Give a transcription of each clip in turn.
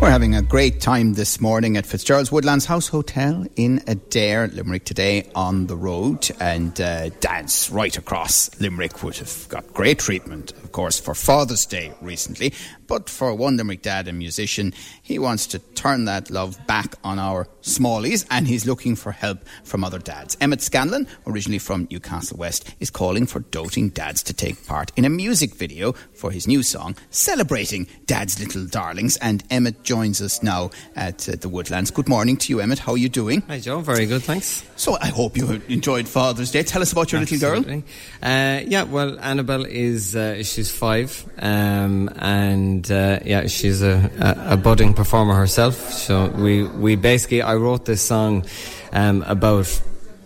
We're having a great time this morning at Fitzgerald's Woodlands House Hotel in Adare, Limerick today on the road. And uh, dads right across Limerick would have got great treatment, course, for Father's Day recently. But for Wonder McDad, a musician, he wants to turn that love back on our smallies and he's looking for help from other dads. Emmet Scanlon, originally from Newcastle West, is calling for doting dads to take part in a music video for his new song celebrating dad's little darlings. And Emmet joins us now at uh, the Woodlands. Good morning to you, Emmet. How are you doing? Hi, Joe. Very good, thanks. So I hope you enjoyed Father's Day. Tell us about your Absolutely. little girl. Uh, yeah, well, Annabelle is uh, she's five, um, and uh, yeah, she's a, a, a budding performer herself. So we we basically I wrote this song um, about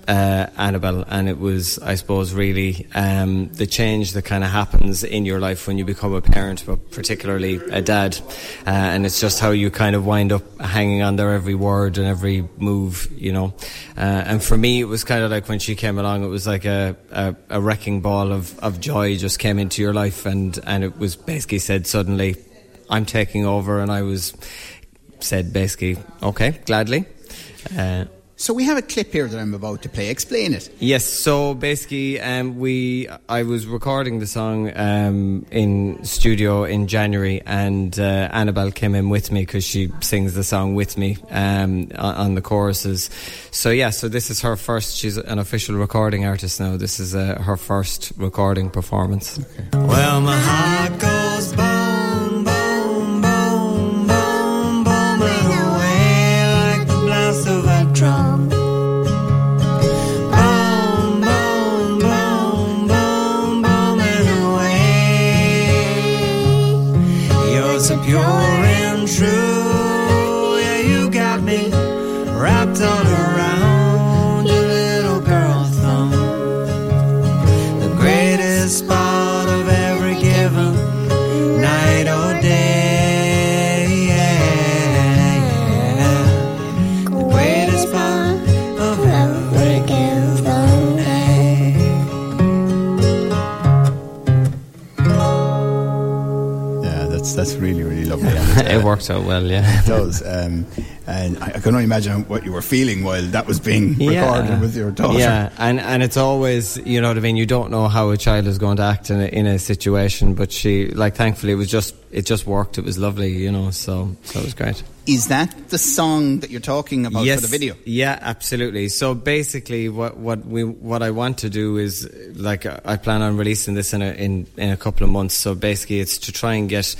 uh, Annabelle, and it was, I suppose, really um, the change that kind of happens in your life when you become a parent, but particularly a dad. Uh, and it's just how you kind of wind up hanging on their every word and every move, you know. Uh, and for me, it was kind of like when she came along, it was like a, a, a wrecking ball of, of joy just came into your life, and, and it was basically said suddenly, I'm taking over, and I was said basically, okay, gladly. Uh, So we have a clip here that I'm about to play. Explain it. Yes, so basically, um, we I was recording the song um, in studio in January, and uh, Annabelle came in with me because she sings the song with me um, on, on the choruses. So yeah, so this is her first. She's an official recording artist now. This is uh, her first recording performance. Well, my heart goes boom, so pure and true. Yeah, you got that's that's really really lovely. it worked out well, yeah. It does. Um, and I, I can only imagine what you were feeling while that was being recorded with your daughter. Yeah, and and it's always you know what I mean. You don't know how a child is going to act in a, in a situation, but she like thankfully it was just it just worked. It was lovely, you know. So so it was great. Is that the song that you're talking about yes, for the video? Yeah, absolutely. So basically, what what we what I want to do is like I plan on releasing this in a in in a couple of months. So basically, it's to try and get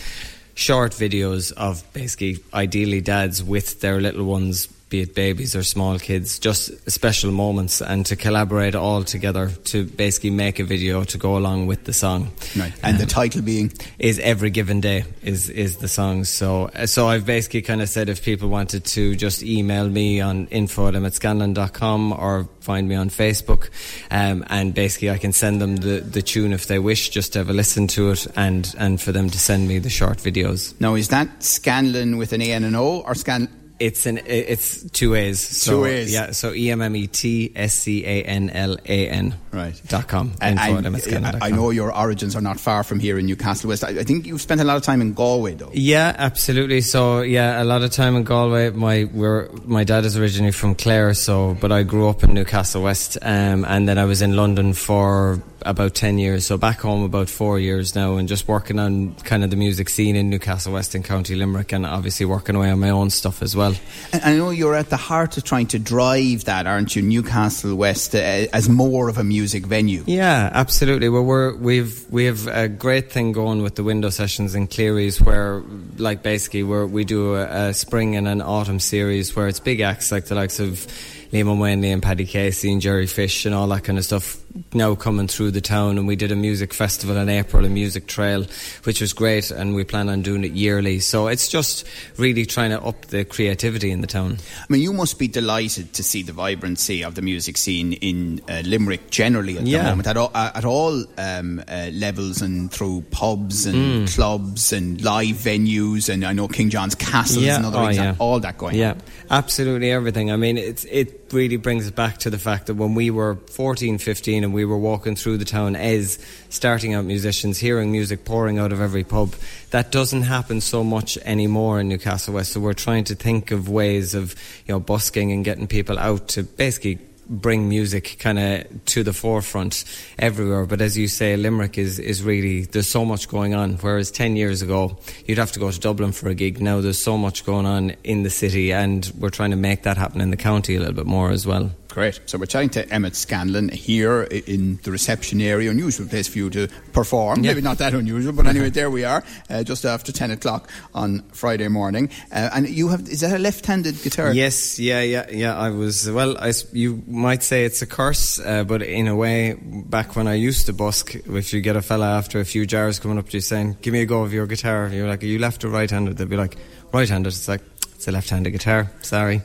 short videos of basically ideally dads with their little ones be it babies or small kids just special moments and to collaborate all together to basically make a video to go along with the song Right. And the title being is every given day is is the song so so I've basically kind of said if people wanted to just email me on info at scanlon.com or find me on Facebook um, and basically I can send them the, the tune if they wish just to have a listen to it and and for them to send me the short videos now is that Scanlon with an A and an O or Scan? It's an it's two A's. So, Two A's. Yeah. So E M M E T S C A N L A N. Right. Dot com. And, at I know your origins are not far from here in Newcastle West. I, I think you've spent a lot of time in Galway, though. Yeah, absolutely. So yeah, a lot of time in Galway. My we're, my dad is originally from Clare, so but I grew up in Newcastle West, um, and then I was in London for about ten years. So back home about four years now, and just working on kind of the music scene in Newcastle West and County Limerick, and obviously working away on my own stuff as well. And I know you're at the heart of trying to drive that, aren't you, Newcastle West, uh, as more of a music venue. Yeah, absolutely. Well, we're, we've we have a great thing going with the window sessions in Cleary's, where like basically we we do a, a spring and an autumn series where it's big acts like the likes of Liam Ó Maonlaí and Paddy Casey and Jerry Fish and all that kind of stuff now coming through the town and we did a music festival in April, a music trail, which was great and we plan on doing it yearly. So it's just really trying to up the creativity in the town. I mean, you must be delighted to see the vibrancy of the music scene in uh, Limerick generally at Yeah. the moment, at all, uh, at all um, uh, levels and through pubs and Mm. clubs and live venues. And I know King John's Castle is Yeah. another Oh, example. yeah. All that going Yeah, on. absolutely everything. I mean, it's it. really brings it back to the fact that when we were 14, 15 and we were walking through the town as starting out musicians, hearing music pouring out of every pub, that doesn't happen so much anymore in Newcastle West. So we're trying to think of ways of, you know, busking and getting people out to basically bring music kind of to the forefront everywhere. But as you say, Limerick is, is really, there's so much going on. Whereas 10 years ago, you'd have to go to Dublin for a gig. Now there's so much going on in the city, and we're trying to make that happen in the county a little bit more as well. Great. So we're chatting to Emmet Scanlon here in the reception area. Unusual place for you to perform. Yeah. Maybe not that unusual, but anyway, there we are, uh, just after 10 o'clock on Friday morning. Uh, and you have, is that a left-handed guitar? Yes, yeah, yeah, yeah. I was well. I you might say it's a curse, uh, but in a way, back when I used to busk, if you get a fella after a few jars coming up to you saying, "Give me a go of your guitar," you're like, "Are you left or right-handed?" They'd be like, "Right-handed." It's like it's a left-handed guitar. Sorry.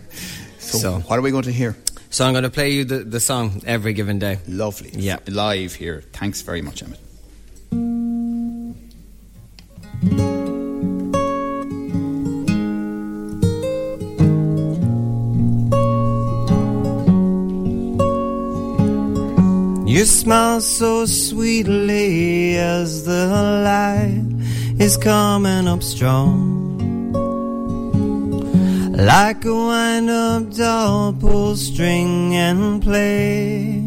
So, So, what are we going to hear? So I'm going to play you the, the song every given day. Lovely. Yeah. Live here. Thanks very much, Emmet. You smile so sweetly as the light is coming up strong. Like a wind up doll, pull string and play.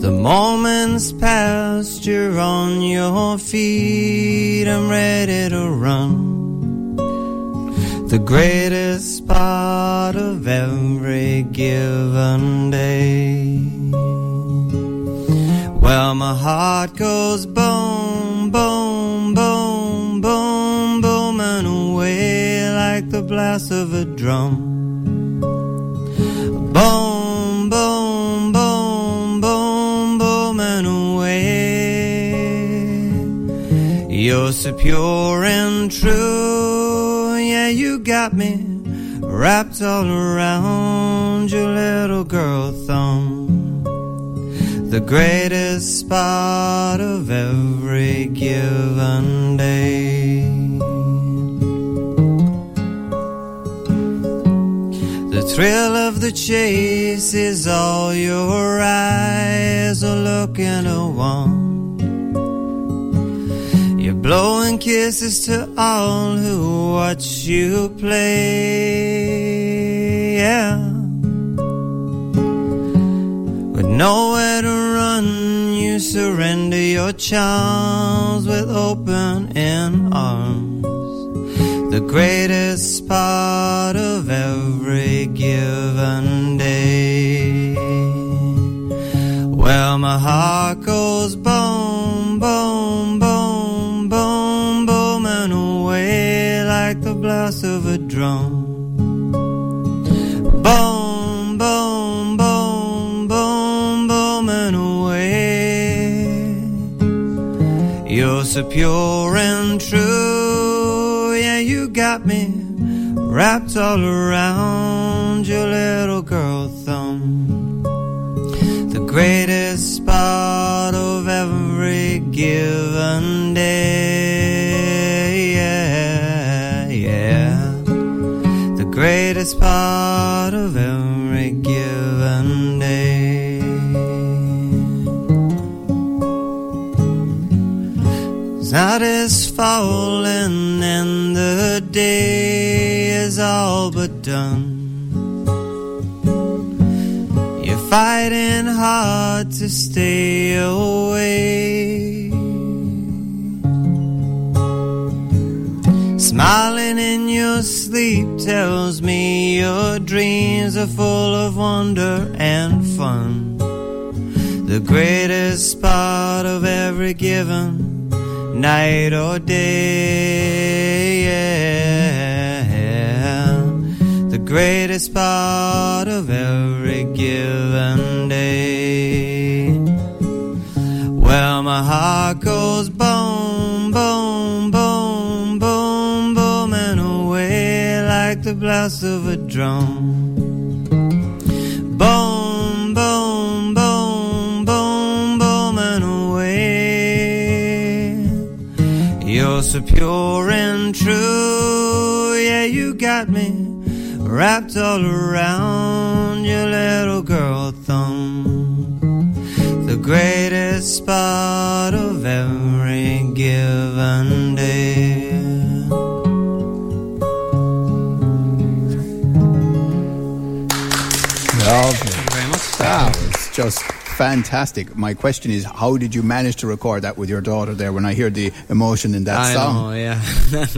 The moments past, you're on your feet, I'm ready to run the greatest part of every given day. Well, my heart goes boom, boom, blast of a drum. Boom, boom, boom, boom, booming away. You're so pure and true, yeah, you got me wrapped all around your little girl thumb. The greatest spot of every given day. Thrill of the chase is all your eyes are looking to. You're blowing kisses to all who watch you play. Yeah. With nowhere to run, you surrender your charms with open arms. The greatest part of every given day. Well, my heart goes boom, boom, boom, boom, booming away like the blast of a drum. Boom, boom, boom, boom, booming away. You're so pure and true, wrapped all around your little girl thumb the greatest part of every given day. Yeah, yeah. The greatest part of every given day. Night is falling and the day is all but done. You're fighting hard to stay away. Smiling in your sleep tells me your dreams are full of wonder and fun. The greatest part of every given night or day. Greatest part of every given day. Well, my heart goes boom, boom, boom, boom, booming away like the blast of a drum. Boom, boom, boom, boom, booming away. You're You're so pure and true, yeah, you got me wrapped all around your little girl thumb. The greatest spot of every given day. Lovely. Thank you very much. That was just fantastic. My question is, how did you manage to record that with your daughter there when I hear the emotion in that I song? know, yeah.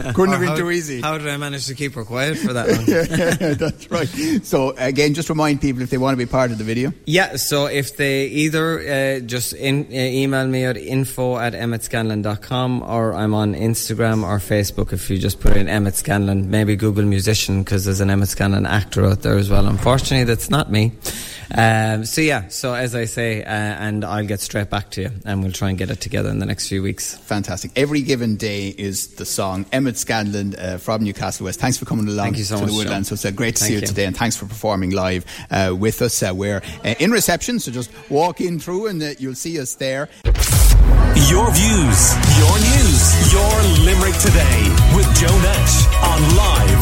Couldn't have been how- too easy. How did I manage to keep her quiet for that long? yeah, that's right. So again, just remind people if they want to be part of the video. Yeah, so if they either uh, just in, uh, email me at info at emmetscanlon.com or I'm on Instagram or Facebook if you just put in Emmet Scanlon, maybe Google musician because there's an Emmett Scanlon actor out there as well. Unfortunately, that's not me. Um, so yeah, so as I say, uh, and I'll get straight back to you and we'll try and get it together in the next few weeks. Fantastic. Every given day is the song. Emmet Scanlon uh, from Newcastle West. Thanks for coming along Thank you so to much, the Woodlands. John. So it's great to Thank see you, you. today, and thanks for performing live uh, with us. Uh, we're uh, in reception, so just walk in through, and uh, you'll see us there. Your views, your news, your Limerick today with Joe Nash on Live